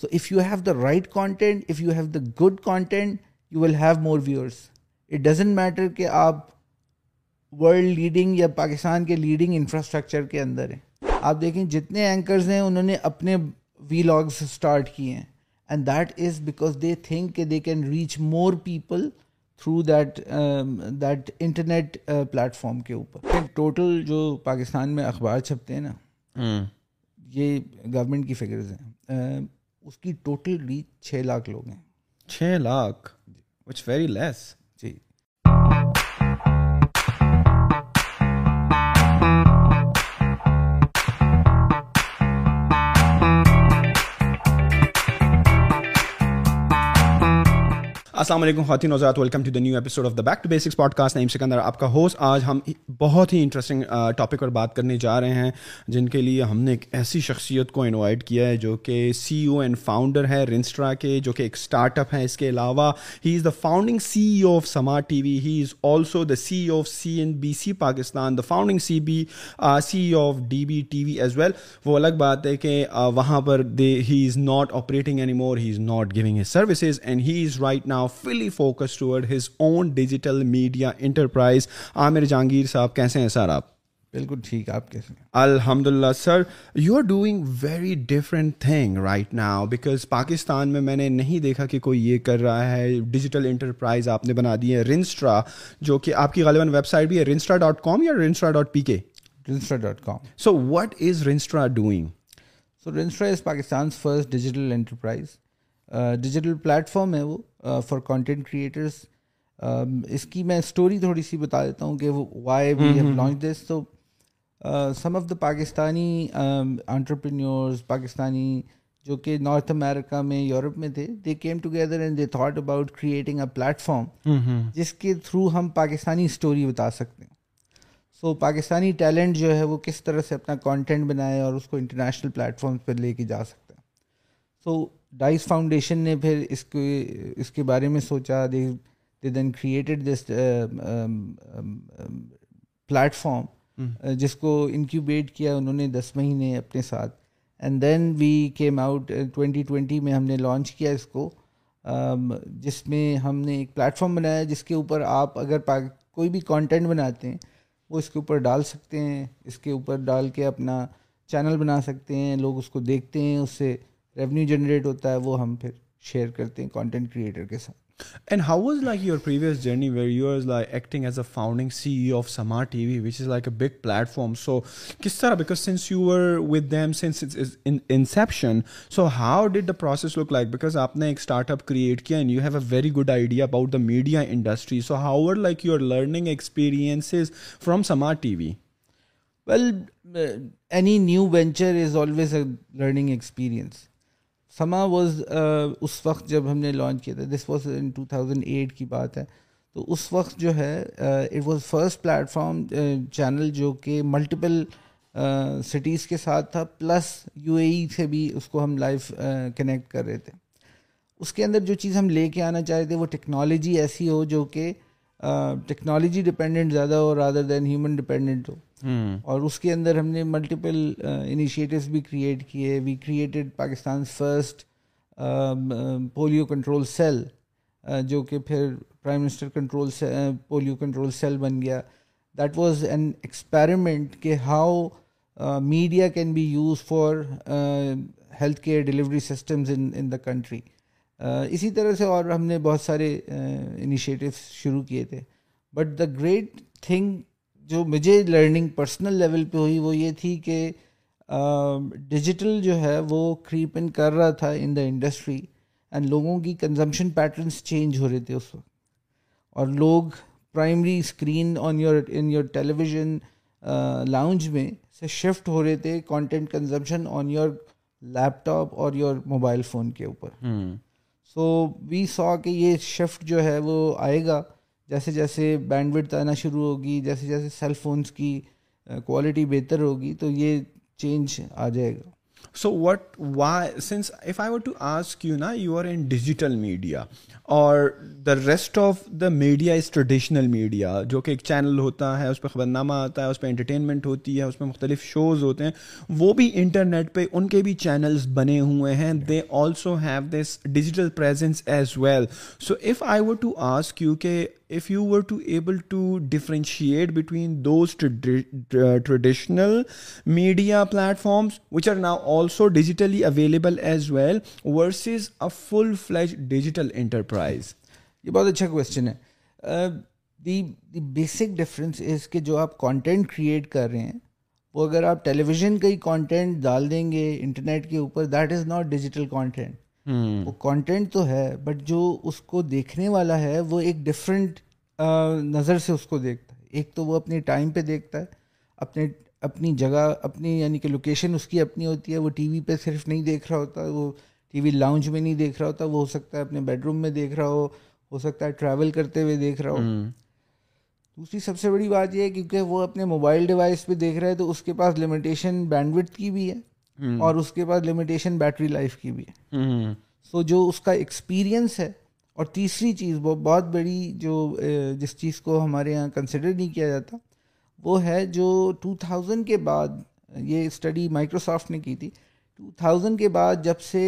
So if you have the right content if you have the good content you will have more viewers it doesn't matter کہ آپ world leading یا پاکستان کے leading infrastructure کے اندر ہیں آپ دیکھیں جتنے اینکرز ہیں انہوں نے اپنے وی لاگس اسٹارٹ کیے ہیں and that is because they think کہ they can reach more people through that that internet platform کے اوپر ٹوٹل جو پاکستان میں اخبار چھپتے ہیں نا یہ گورنمنٹ کی فگرز ہیں اس کی ٹوٹل ریچ چھ لاکھ لوگ ہیں چھ لاکھ ویری جی۔ لیس السلام علیکم خواتین آزاد welcome to the new episode of the back to basics podcast name Sikandar آپ کا ہوسٹ آج ہم بہت ہی انٹرسٹنگ ٹاپک پر بات کرنے جا رہے ہیں جن کے لیے ہم نے ایک ایسی شخصیت کو انوائٹ کیا ہے جو کہ سی او اینڈ فاؤنڈر ہے رنسٹرا کے جو کہ ایک اسٹارٹ اپ ہیں اس کے علاوہ he is the founding C E of Samaa T V he is also the C E of C N B C Pakistan the founding C B C E of D B T V as well وہ الگ بات ہے کہ وہاں پر they he is not operating any more he is not giving a services and he is right now fully focus toward his own digital media enterprise Aamir Jahangir sahab کیسے ہیں سر آپ بالکل ٹھیک آپ کیسے ہیں الحمد للہ sir you are doing very different thing right now because Pakistan میں میں نے نہیں دیکھا کہ کوئی یہ کر رہا ہے ڈیجیٹل انٹرپرائز آپ نے بنا دی ہے رنسٹرا جو کہ آپ کی غالباً ویب سائٹ بھی ہے رنسٹرا ڈاٹ کام یا Runstra dot P K Runstra dot com so what is Runstra doing so Runstra is Pakistan first digital enterprise digital platform ہے وہ فار کانٹینٹ کریٹرس اس کی میں اسٹوری تھوڑی سی بتا دیتا ہوں کہ وہ why we have launch this to some of the Pakistani entrepreneurs Pakistani جو کہ نارتھ امیرکا میں یورپ میں تھے they came together and they thought about creating a platform جس کے تھرو ہم پاکستانی اسٹوری بتا سکتے ہیں سو پاکستانی ٹیلنٹ جو ہے وہ کس طرح سے اپنا کانٹینٹ بنائے اور اس کو انٹرنیشنل پلیٹفارمس پہ لے کے جا سکتے سو ڈائس فاؤنڈیشن نے پھر اس کے اس کے بارے میں سوچا they they then created this form جس کو انکیوبیٹ کیا انہوں نے دس مہینے اپنے ساتھ and then we came out twenty twenty میں ہم نے لانچ کیا اس کو um, جس میں ہم نے ایک پلیٹفارم بنایا جس کے اوپر آپ اگر کوئی بھی کانٹینٹ بناتے ہیں وہ اس کے اوپر ڈال سکتے ہیں اس کے اوپر ڈال کے اپنا چینل بنا سکتے ہیں لوگ اس کو دیکھتے ہیں اس سے ریونیو جنریٹ ہوتا ہے وہ ہم پھر شیئر کرتے ہیں کانٹینٹ کریٹر کے ساتھ and how was like your previous journey where you is like acting as a founding C E of smart T V which is like a big platform so کس طرح because since you were with them since inception so how did the process look like because آپ نے ایک start up create کیا and you have a very good idea about the media industry so how were like your learning experiences from smart T V well any new venture is always a learning experience Samaa was اس وقت جب ہم نے launch کیا تھا this was in two thousand eight کی بات ہے تو اس وقت جو ہے it was plate form channel جو کہ ملٹیپل سٹیز کے ساتھ تھا پلس یو اے ای سے بھی اس کو ہم لائف کنیکٹ کر رہے تھے اس کے اندر جو چیز ہم لے کے آنا چاہ رہے تھے وہ ٹیکنالوجی ایسی ہو جو کہ ٹیکنالوجی ڈپینڈنٹ زیادہ ہو رادر دین ہیومن ڈپینڈنٹ ہو اور اس کے اندر ہم نے ملٹیپل انیشیٹوز بھی کریٹ کیے we created Pakistan first polio control cell جو کہ پھر prime minister control polio control cell بن گیا دیٹ واز این ایکسپیریمنٹ کہ how media can be use for health care delivery systems in in the country اسی طرح سے اور ہم نے بہت سارے انیشیٹوس شروع کیے تھے بٹ دا گریٹ تھنگ جو مجھے لرننگ پرسنل لیول پہ ہوئی وہ یہ تھی کہ ڈیجیٹل جو ہے وہ کریپ ان کر رہا تھا ان دا انڈسٹری اینڈ لوگوں کی کنزمپشن پیٹرنس چینج ہو رہے تھے اس وقت اور لوگ primary screen on your in your television lounge میں سے شفٹ ہو رہے تھے content consumption on your laptop اور یور موبائل فون کے اوپر سو وی سو کہ یہ شفٹ جو ہے وہ آئے گا جیسے جیسے بینڈ وڈ آنا شروع ہوگی جیسے جیسے سیل فونس کی کوالٹی بہتر ہوگی تو یہ چینج آ جائے گا so what why since if I want to ask you نا you are in digital media اور the rest of the media is traditional media جو کہ ایک چینل ہوتا ہے اس پہ خبرنامہ آتا ہے اس پہ انٹرٹینمنٹ ہوتی ہے اس پہ مختلف شوز ہوتے ہیں وہ بھی انٹرنیٹ پہ ان کے بھی چینلز بنے ہوئے ہیں they also have this digital presence as well so if I were to ask you کہ if you were to to able differentiate between those traditional media platforms which are now also digitally available as well versus a full fledged digital enterprise یہ بہت اچھا question ہے the the basic difference جو آپ content create کر رہے ہیں وہ اگر آپ ٹیلی ویژن کا ہی کانٹینٹ ڈال دیں گے انٹرنیٹ کے اوپر that is not digital content وہ کانٹینٹ تو ہے بٹ جو اس کو دیکھنے والا ہے وہ ایک ڈفرینٹ نظر سے اس کو دیکھتا ہے ایک تو وہ اپنے ٹائم پہ دیکھتا ہے اپنے اپنی جگہ اپنی یعنی کہ لوکیشن اس کی اپنی ہوتی ہے وہ ٹی وی پہ صرف نہیں دیکھ رہا ہوتا وہ ٹی وی لاؤنج میں نہیں دیکھ رہا ہوتا وہ ہو سکتا ہے اپنے بیڈ روم میں دیکھ رہا ہو ہو سکتا ہے ٹریول کرتے ہوئے دیکھ رہا ہو دوسری سب سے بڑی بات یہ ہے کیونکہ وہ اپنے موبائل ڈیوائس پہ دیکھ رہا ہے تو اس کے پاس لمیٹیشن بینڈ وڈ کی بھی ہے اور اس کے پاس لمیٹیشن بیٹری لائف کی بھی ہے سو جو اس کا ایکسپیرئنس ہے اور تیسری چیز وہ بہت بڑی جو جس چیز کو ہمارے یہاں کنسیڈر نہیں کیا جاتا وہ ہے جو ٹو تھاؤزنڈ کے بعد یہ اسٹڈی مائکروسافٹ نے کی تھی ٹو تھاؤزنڈ کے بعد جب سے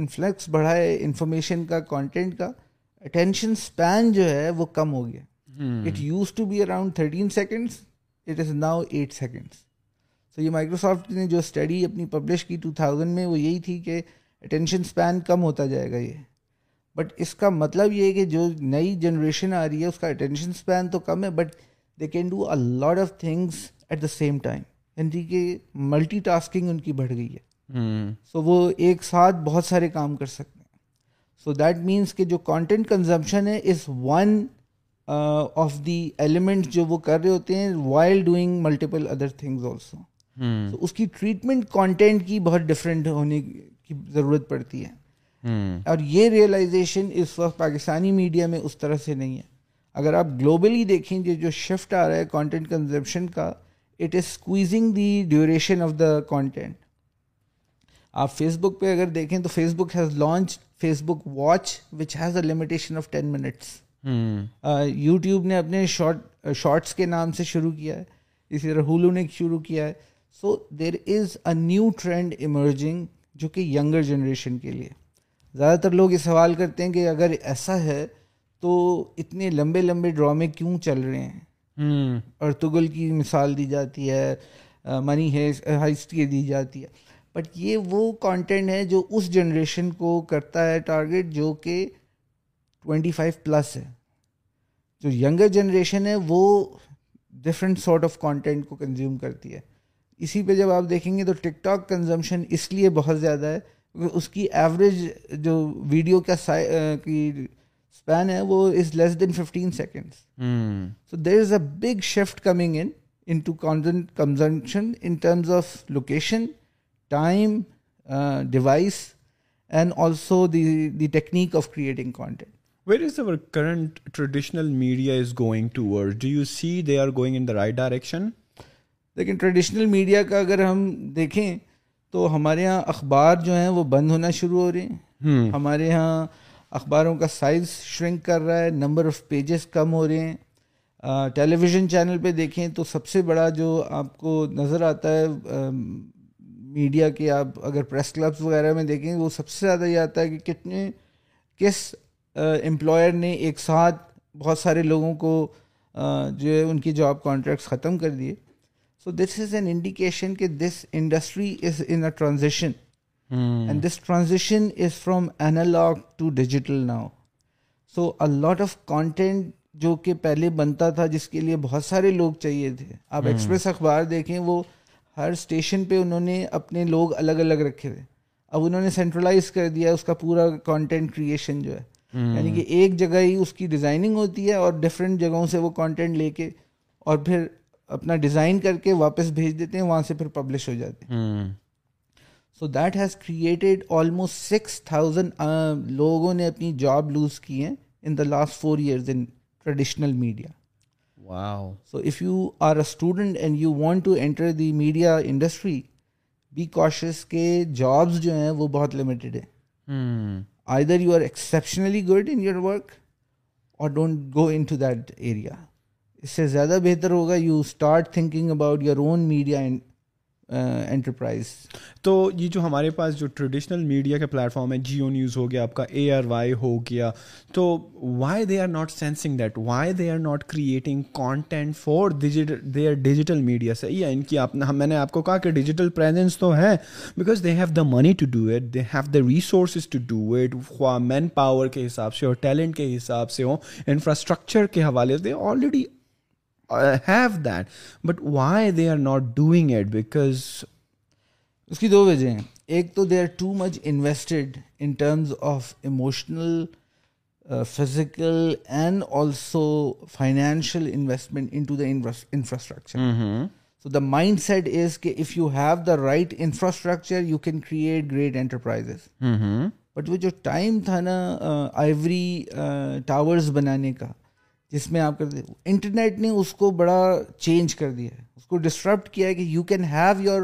انفلیکس بڑھا ہے انفارمیشن کا کانٹینٹ کا اٹینشن اسپین جو ہے وہ کم ہو گیا it used to be around thirteen seconds it is now eight seconds تو یہ مائکروسافٹ نے جو اسٹڈی اپنی پبلش کی ٹو تھاؤزنڈ میں وہ یہی تھی کہ اٹینشن اسپین کم ہوتا جائے گا یہ بٹ اس کا مطلب یہ ہے کہ جو نئی جنریشن آ رہی ہے اس کا اٹینشن اسپین تو کم ہے but they can do a lot of things at the same time یعنی کہ ملٹی ٹاسکنگ ان کی بڑھ گئی ہے سو hmm. وہ ایک ساتھ بہت سارے کام کر سکتے ہیں سو دیٹ مینس کہ جو کانٹینٹ کنزمپشن ہے is one of the element جو وہ کر رہے ہوتے ہیں while doing multiple other things also تو اس کی ٹریٹمنٹ کانٹینٹ کی بہت ڈفرینٹ ہونے کی ضرورت پڑتی ہے hmm. اور یہ ریئلائزیشن اس وقت پاکستانی میڈیا میں اس طرح سے نہیں ہے اگر آپ گلوبلی دیکھیں یہ جو شفٹ آ رہا ہے کانٹینٹ کنزمپشن کا it is squeezing the duration of the content آپ فیس بک پہ اگر دیکھیں تو Facebook has launch Facebook Watch which has a limitation of ten minutes YouTube نے اپنے شارٹ شارٹس کے نام سے شروع کیا ہے اسی طرح ہولو نے شروع کیا ہے so there is a new trend emerging جو کہ ینگر جنریشن کے لیے زیادہ تر لوگ یہ سوال کرتے ہیں کہ اگر ایسا ہے تو اتنے لمبے لمبے ڈرامے کیوں چل رہے ہیں اور تغل کی مثال دی جاتی ہے منی ہے ہائسٹ کی دی جاتی ہے بٹ یہ وہ کانٹینٹ ہے جو اس جنریشن کو کرتا ہے ٹارگیٹ جو کہ ٹوینٹی فائیو پلس ہے جو ینگر جنریشن ہے وہ ڈفرینٹ سارٹ آف کانٹینٹ کو کنزیوم کرتی ہے اسی پہ جب آپ دیکھیں گے تو ٹک ٹاک کنزمپشن اس لیے بہت زیادہ ہے کیونکہ اس کی ایوریج جو ویڈیو کا کی اسپین ہے وہ is less than fifteen seconds so there is a big shift coming into in consumption in terms of location time device and also the the technique of creating content where is our current traditional media is going toward do you see they are going in the right direction لیکن traditional media کا اگر ہم دیکھیں تو ہمارے یہاں اخبار جو ہیں وہ بند ہونا شروع ہو رہے ہیں ہمارے یہاں اخباروں کا سائز شرنک کر رہا ہے نمبر آف پیجز کم ہو رہے ہیں ٹیلی ویژن چینل پہ دیکھیں تو سب سے بڑا جو آپ کو نظر آتا ہے میڈیا کے آپ اگر پریس کلبس وغیرہ میں دیکھیں وہ سب سے زیادہ یہ آتا ہے کہ کتنے کس امپلائر نے ایک ساتھ بہت سارے لوگوں کو جو ہے ان کی جاب کانٹریکٹس ختم کر دیے so this is an indication کہ this industry is in a transition and this transition is from analogue to digital now so a lot of content جو کہ پہلے بنتا تھا جس کے لیے بہت سارے لوگ چاہیے تھے آپ ایکسپریس hmm. اخبار دیکھیں وہ ہر اسٹیشن پہ انہوں نے اپنے لوگ الگ الگ رکھے ہوئے اب انہوں نے سینٹرلائز کر دیا اس کا پورا کانٹینٹ کریشن جو ہے یعنی کہ ایک جگہ ہی اس کی ڈیزائننگ ہوتی ہے اور ڈفرینٹ جگہوں سے وہ کانٹینٹ لے کے اور پھر اپنا ڈیزائن کر کے واپس بھیج دیتے ہیں وہاں سے پھر پبلش ہو جاتے ہیں so that has created almost six thousand لوگوں نے اپنی جاب لوز کی ہیں in the last four years in traditional media wow so if you are a student and you want to enter the media industry be cautious کے jobs جو ہیں وہ بہت لمیٹیڈ ہیں either you are exceptionally good in your work اور don't go into that area اس سے زیادہ بہتر ہوگا you start thinking about your own media in enterprise تو یہ جو ہمارے پاس جو ٹریڈیشنل میڈیا کے پلیٹفارم ہے جیو نیوز ہو گیا آپ کا اے آر وائی ہو گیا تو why they are not sensing that why they are not creating content for digital they are digital media صحیح ہے ان کی آپ میں نے آپ کو کہا کہ ڈیجیٹل پریزنس تو ہے because they have the money to do it they have the resources to do it خواہ مین پاور کے حساب سے ہو ٹیلنٹ کے حساب سے ہو انفراسٹرکچر کے حوالے سے already have that but why they are not doing it because اس کی دو وجہ ہیں ایک تو they are too much invested in terms of emotional physical and also financial investment into the infrastructure so the mindset is کہ if you have the right infrastructure you can create great enterprise but وہ جو time تھا نا Ivory uh, towers uh, بنانے کا جس میں آپ کر دیں انٹرنیٹ نے اس کو بڑا چینج کر دیا ہے اس کو ڈسٹرپٹ کیا ہے کہ you can have your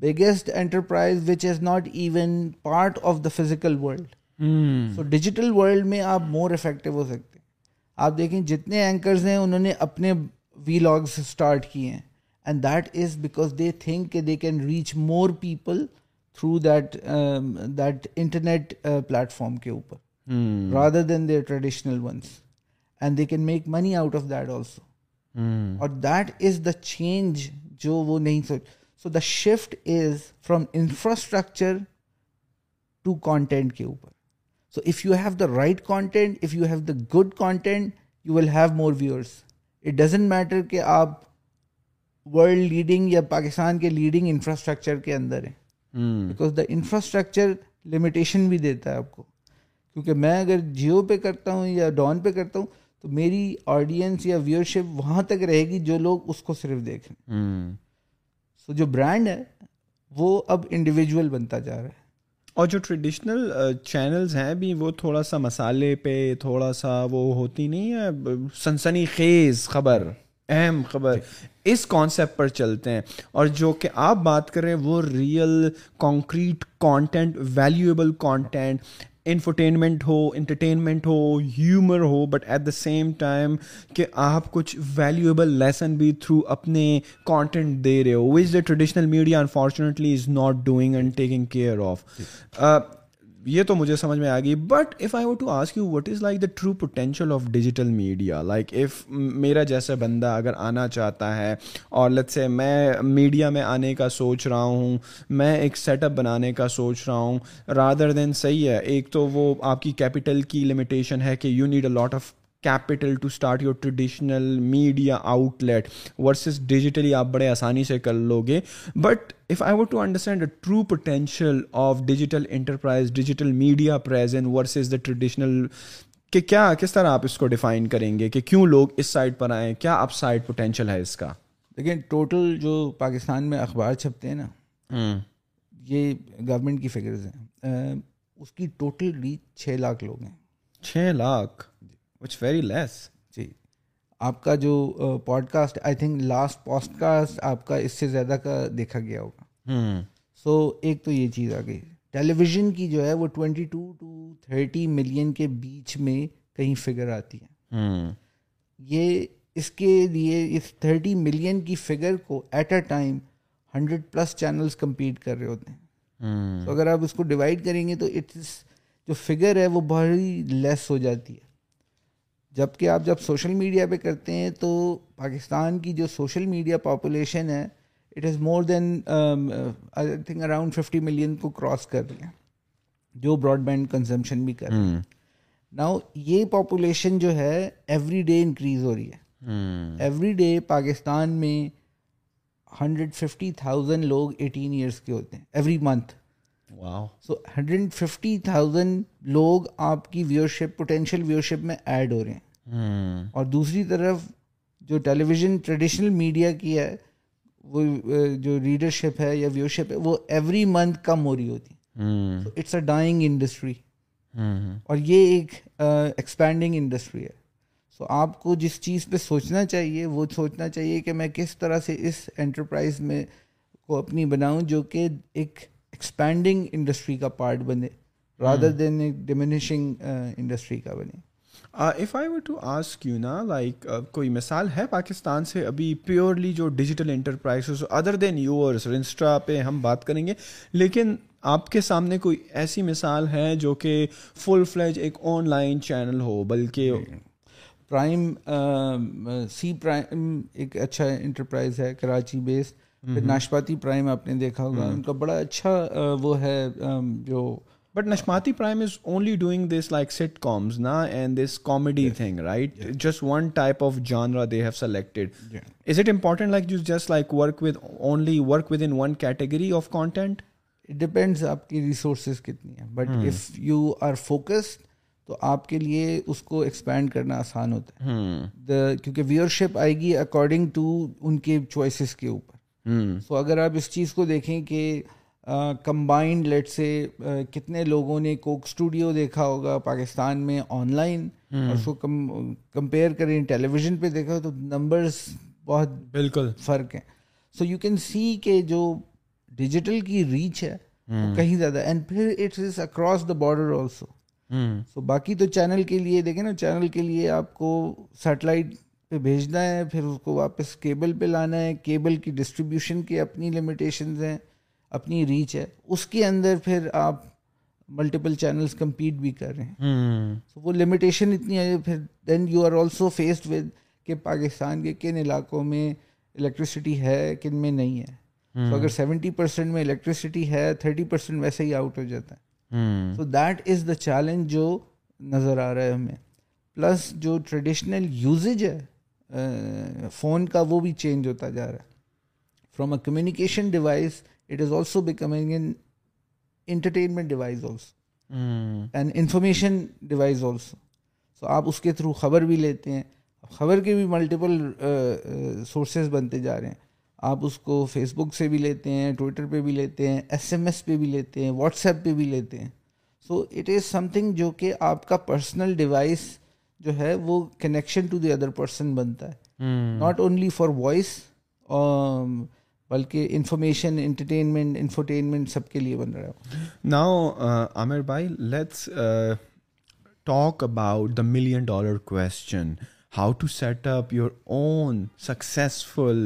biggest enterprise which is not even part of the physical world digital world میں آپ مور افیکٹو ہو سکتے ہیں آپ دیکھیں جتنے اینکرز ہیں انہوں نے اپنے وی لاگس اسٹارٹ کیے ہیں and that is because they think کہ they can reach more people through that that internet platform کے اوپر rather than their traditional ones and they can make money out of that also اور that is the change جو وہ نہیں سوچ so the shift is from infrastructure to content کے اوپر so if you have the right content if you have the good content you will have more viewers it doesn't matter کہ آپ world leading یا پاکستان کے leading infrastructure کے اندر ہیں because the infrastructure limitation بھی دیتا ہے آپ کو کیونکہ میں اگر جیو پہ کرتا ہوں یا ڈون پہ کرتا ہوں تو میری آڈینس یا ویورشپ وہاں تک رہے گی جو لوگ اس کو صرف دیکھیں سو جو برانڈ ہے وہ اب انڈیویجول بنتا جا رہا ہے اور جو ٹریڈیشنل چینلز uh, ہیں بھی وہ تھوڑا سا مسالے پہ تھوڑا سا وہ ہوتی نہیں ہے سنسنی خیز خبر اہم خبر جی۔ اس کانسیپٹ پر چلتے ہیں اور جو کہ آپ بات کریں وہ real concrete content valuable content infotainment ہو انٹرٹینمنٹ ہو humour who but at the same time کہ آپ کچھ ویلیویبل لیسن بھی تھرو اپنے کانٹینٹ دے رہے ہو which the traditional media unfortunately is not doing and taking care of یہ تو مجھے سمجھ میں آ گئی but if I to ask you what is like the true potential of digital media like if میرا جیسا بندہ اگر آنا چاہتا ہے اور لت سے میں میڈیا میں آنے کا سوچ رہا ہوں میں ایک سیٹ اپ بنانے کا سوچ رہا ہوں رادر دین صحیح ہے ایک تو وہ آپ کی کیپٹل کی لمیٹیشن ہے کہ you need a lot of capital to start your traditional media outlet versus digitally آپ بڑے آسانی سے کر لو گے but if I want to understand a true potential of digital enterprise digital media versus the traditional کہ کیا کس طرح آپ اس کو ڈیفائن کریں گے کہ کیوں لوگ اس سائڈ پر آئیں کیا اپ سائڈ پوٹینشیل ہے اس کا لیکن ٹوٹل جو پاکستان میں اخبار چھپتے ہیں نا یہ گورنمنٹ کی فگرز ہیں اس کی ٹوٹل ریچ چھ لاکھ لوگ ہیں چھ لاکھ جی۔ وچ ویری لیس جی آپ کا جو podcast I think last podcast آپ کا اس سے زیادہ کا دیکھا گیا ہوگا سو ایک تو یہ چیز آ گئی ٹیلی ویژن کی جو ہے وہ twenty to to thirty million کے بیچ میں کہیں فگر آتی ہے یہ اس کے لیے اس تھرٹی ملین کی فگر کو at a time hundred plus channels compete کر رہے ہوتے ہیں تو اگر آپ اس کو ڈیوائڈ کریں گے تو اٹس جو فگر ہے وہ بہت ہی لیس ہو جاتی ہے جب کہ آپ جب سوشل میڈیا پہ کرتے ہیں تو پاکستان کی جو سوشل میڈیا پاپولیشن ہے it is more than I think around fifty million کو کراس کر رہے ہیں جو براڈ بینڈ کنزمپشن بھی کر رہے ہیں ناؤ یہ پاپولیشن جو ہے ایوری ڈے انکریز ہو رہی ہے ایوری ڈے پاکستان میں ہنڈریڈ ففٹی تھاؤزینڈ لوگ ایٹین ایئرس کے ہوتے ہیں every month so hundred fifty thousand لوگ آپ کی ویورشپ پوٹینشیل ویورشپ میں ایڈ ہو رہے ہیں اور دوسری طرف جو ٹیلی ویژن ٹریڈیشنل میڈیا کی ہے وہ جو ریڈرشپ ہے یا ویورشپ ہے وہ ایوری منتھ کم ہو رہی ہوتی اٹس اے ڈائنگ انڈسٹری اور یہ ایکسپینڈنگ انڈسٹری ہے سو آپ کو جس چیز پہ سوچنا چاہیے وہ سوچنا چاہیے کہ میں کس طرح سے اس انٹرپرائز میں کو اپنی بناؤں جو کہ ایک ایکسپینڈنگ انڈسٹری کا پارٹ بنے رادر دین ایک ڈیمینشنگ انڈسٹری کا بنے if I to ask you نا لائک کوئی مثال ہے پاکستان سے ابھی پیورلی جو digital enterprise other than yours Insta پہ ہم بات کریں گے لیکن آپ کے سامنے کوئی ایسی مثال ہے جو کہ فل فلیج ایک آن لائن چینل ہو بلکہ پرائم سی پرائم ایک اچھا انٹرپرائز ہے کراچی بیس پھر ناشپاتی پرائم آپ نے دیکھا ہوگا ان کا بڑا اچھا وہ ہے جو but Nashpati Prime is only doing this like sitcoms نا and this comedy thing right just one type of genre they have selected is it important like like just work work with with only in one category of content depends آپ کی resources کتنی ہیں but if you are focused تو آپ کے لیے اس کو ایکسپینڈ کرنا آسان ہوتا ہے کیونکہ ویئر شپ آئے گی اکارڈنگ ٹو ان کے چوائسیز کے اوپر تو اگر آپ اس چیز کو دیکھیں کہ کمبائنڈ لیٹ سے کتنے لوگوں نے کوک اسٹوڈیو دیکھا ہوگا پاکستان میں آن لائن اس کو کمپیئر کریں ٹیلی ویژن پہ دیکھا ہو تو نمبرس بہت بالکل فرق ہیں سو یو کین سی کہ جو ڈیجیٹل کی ریچ ہے کہیں زیادہ اینڈ پھر it's is across the border also so باقی تو چینل کے لیے دیکھیں نا چینل کے لیے آپ کو سیٹلائٹ پہ بھیجنا ہے پھر اس کو واپس کیبل پہ لانا ہے کیبل کی ڈسٹریبیوشن کے اپنی لمیٹیشنز ہیں اپنی ریچ ہے اس کے اندر پھر آپ ملٹیپل چینلس کمپیٹ بھی کر رہے ہیں وہ لمیٹیشن اتنی ہے پھر then you are also faced with کہ پاکستان کے کن علاقوں میں الیکٹریسٹی ہے کن میں نہیں ہے تو اگر سیونٹی پرسینٹ میں الیکٹریسٹی ہے تھرٹی پرسینٹ ویسے ہی آؤٹ ہو جاتا ہے تو دیٹ از دا چیلنج جو نظر آ رہا ہے ہمیں پلس جو ٹریڈیشنل یوزج ہے فون کا وہ بھی چینج ہوتا جا رہا ہے from a communication device it is also becoming an entertainment devices also and information devices also so آپ اس کے تھرو خبر بھی لیتے ہیں خبر کے بھی ملٹیپل سورسز uh, uh, بنتے جا رہے ہیں آپ اس کو فیس بک سے بھی لیتے ہیں ٹویٹر پہ بھی لیتے ہیں ایس ایم ایس پہ بھی لیتے ہیں واٹس ایپ پہ بھی لیتے ہیں so it is something جو کہ آپ کا پرسنل ڈیوائس جو ہے وہ connection to the other person بنتا ہے ناٹ اونلی فار وائس بلکہ انفارمیشن انٹرٹینمنٹ انفرٹینمنٹ سب کے لیے بن رہا ہے ناؤ عامر بھائی let's talk about the million dollar question how to set up your own successful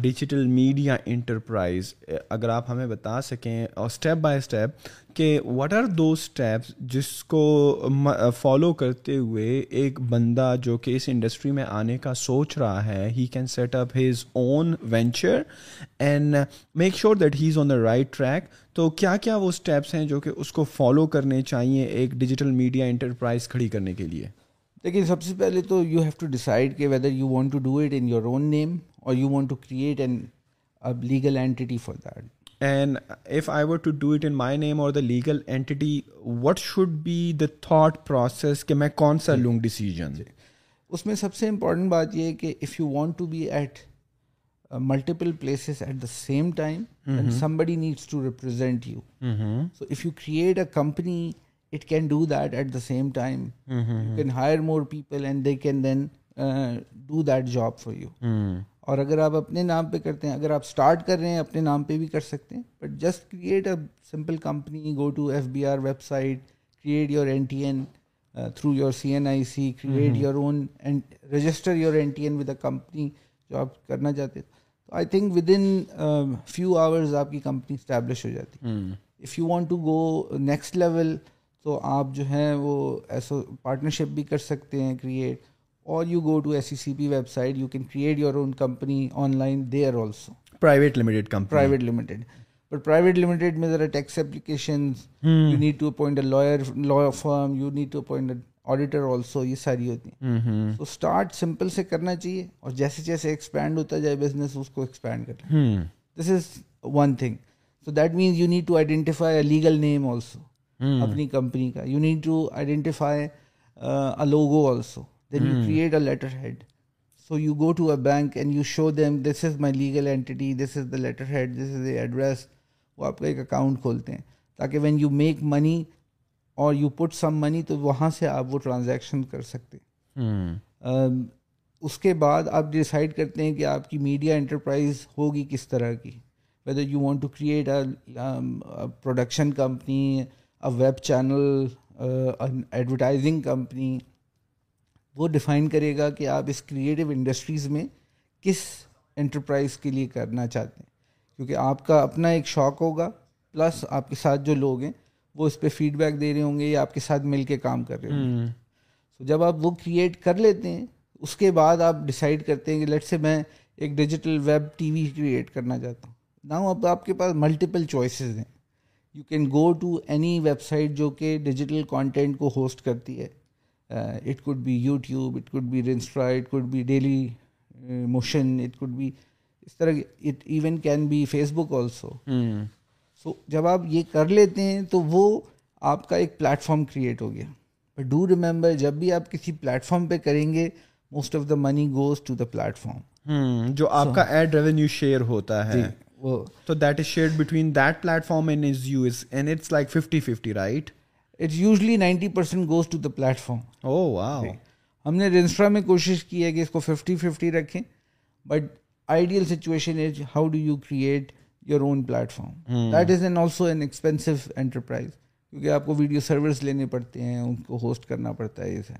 digital media enterprise اگر آپ ہمیں بتا سکیں اور اسٹیپ بائی اسٹیپ کہ واٹ آر دو اسٹیپس جس کو فالو کرتے ہوئے ایک بندہ جو کہ اس انڈسٹری میں آنے کا سوچ رہا ہے he can set up his own venture and make sure that he is on the right track تو کیا کیا وہ اسٹیپس ہیں جو کہ اس کو فالو کرنے چاہئیں ایک ڈیجیٹل میڈیا انٹرپرائز کھڑی کرنے کے لیے لیکن سب سے پہلے تو یو ہیو ٹو ڈیسائڈ کہ whether you want to do it in your own name or you want to create an اب legal entity for that and if I want to do it in my name or the legal entity what should be the thought process کہ میں کون سا جی. لوں decision جی. اس میں سب سے امپورٹنٹ بات یہ ہے کہ if you want to be at multiple places at the same time somebody needs to represent you so if you create a company it can do that at the same time you can hire more people and they can then do that job for you اور اگر آپ اپنے نام پہ کرتے ہیں اگر آپ اسٹارٹ کر رہے ہیں اپنے نام پہ بھی کر سکتے ہیں but just create a simple company go to F B R website create your N T N through your C N I C create your own register your N T N with a company جو آپ کرنا چاہتے تو I think within few hours آپ کی کمپنی establish ہو جاتی if you want to go next level تو آپ جو ہیں وہ ایسا پارٹنرشپ بھی کر سکتے ہیں کریٹ اور you go to S C C P website you can create your own company online they are also private limited private limited but private limited میں ذرا tax application you need to appoint a lawyer law firm you need to appoint auditor also یہ ساری ہوتی ہیں تو start simple سے کرنا چاہیے اور جیسے جیسے ایکسپینڈ ہوتا جائے بزنس اس کو ایکسپینڈ کرنا this is one thing so that means you need to identify a legal name also Hmm. اپنی کمپنی کا you need to identify logo also then you create a letter head so you go to a bank and you show them this is my legal entity this this is is the letter head a address وہ آپ کا ایک account کھولتے ہیں تاکہ when you make money اور you put some money تو وہاں سے آپ وہ ٹرانزیکشن کر سکتے hmm. um, اس کے بعد آپ ڈیسائڈ کرتے ہیں کہ آپ کی میڈیا انٹرپرائز ہوگی کس طرح کی whether you want to create production company اب ویب چینل ایڈورٹائزنگ کمپنی وہ ڈیفائن کرے گا کہ آپ اس کریٹو انڈسٹریز میں کس انٹرپرائز کے لیے کرنا چاہتے ہیں کیونکہ آپ کا اپنا ایک شوق ہوگا پلس آپ کے ساتھ جو لوگ ہیں وہ اس پہ فیڈ بیک دے رہے ہوں گے یا آپ کے ساتھ مل کے کام کر رہے ہوں گے تو جب آپ وہ کریٹ کر لیتے ہیں اس کے بعد آپ ڈیسائڈ کرتے ہیں کہ لیٹ سے میں ایک digital web T V create کرنا چاہتا ہوں نہ اب آپ کے پاس ملٹیپل چوائسیز ہیں you can go to any website جو کہ ڈیجیٹل کانٹینٹ کو ہوسٹ کرتی ہے it could be YouTube it could be رنسٹرا it could be Dailymotion it could be اس طرح it even can be Facebook also so جب آپ یہ کر لیتے ہیں تو وہ آپ کا ایک پلیٹ فارم کریٹ ہو گیا بٹ ڈو ریمبر جب بھی آپ کسی پلیٹ فارم پہ کریں گے most of the money goes to the platform جو آپ کا ایڈ ریونیو شیئر ہوتا ہے جی. وہ تو that is share between that platform and is you is and it's like fifty fifty right it's usually ninety percent goes to the platform oh wow ہم نے رنسٹرا میں کوشش کی ہے کہ اس کو ففٹی ففٹی رکھیں but ideal situation is how do you create your own platform that is an also an expensive enterprise کیونکہ آپ کو ویڈیو سروس لینے پڑتے ہیں ان کو ہوسٹ کرنا پڑتا ہے یہ سر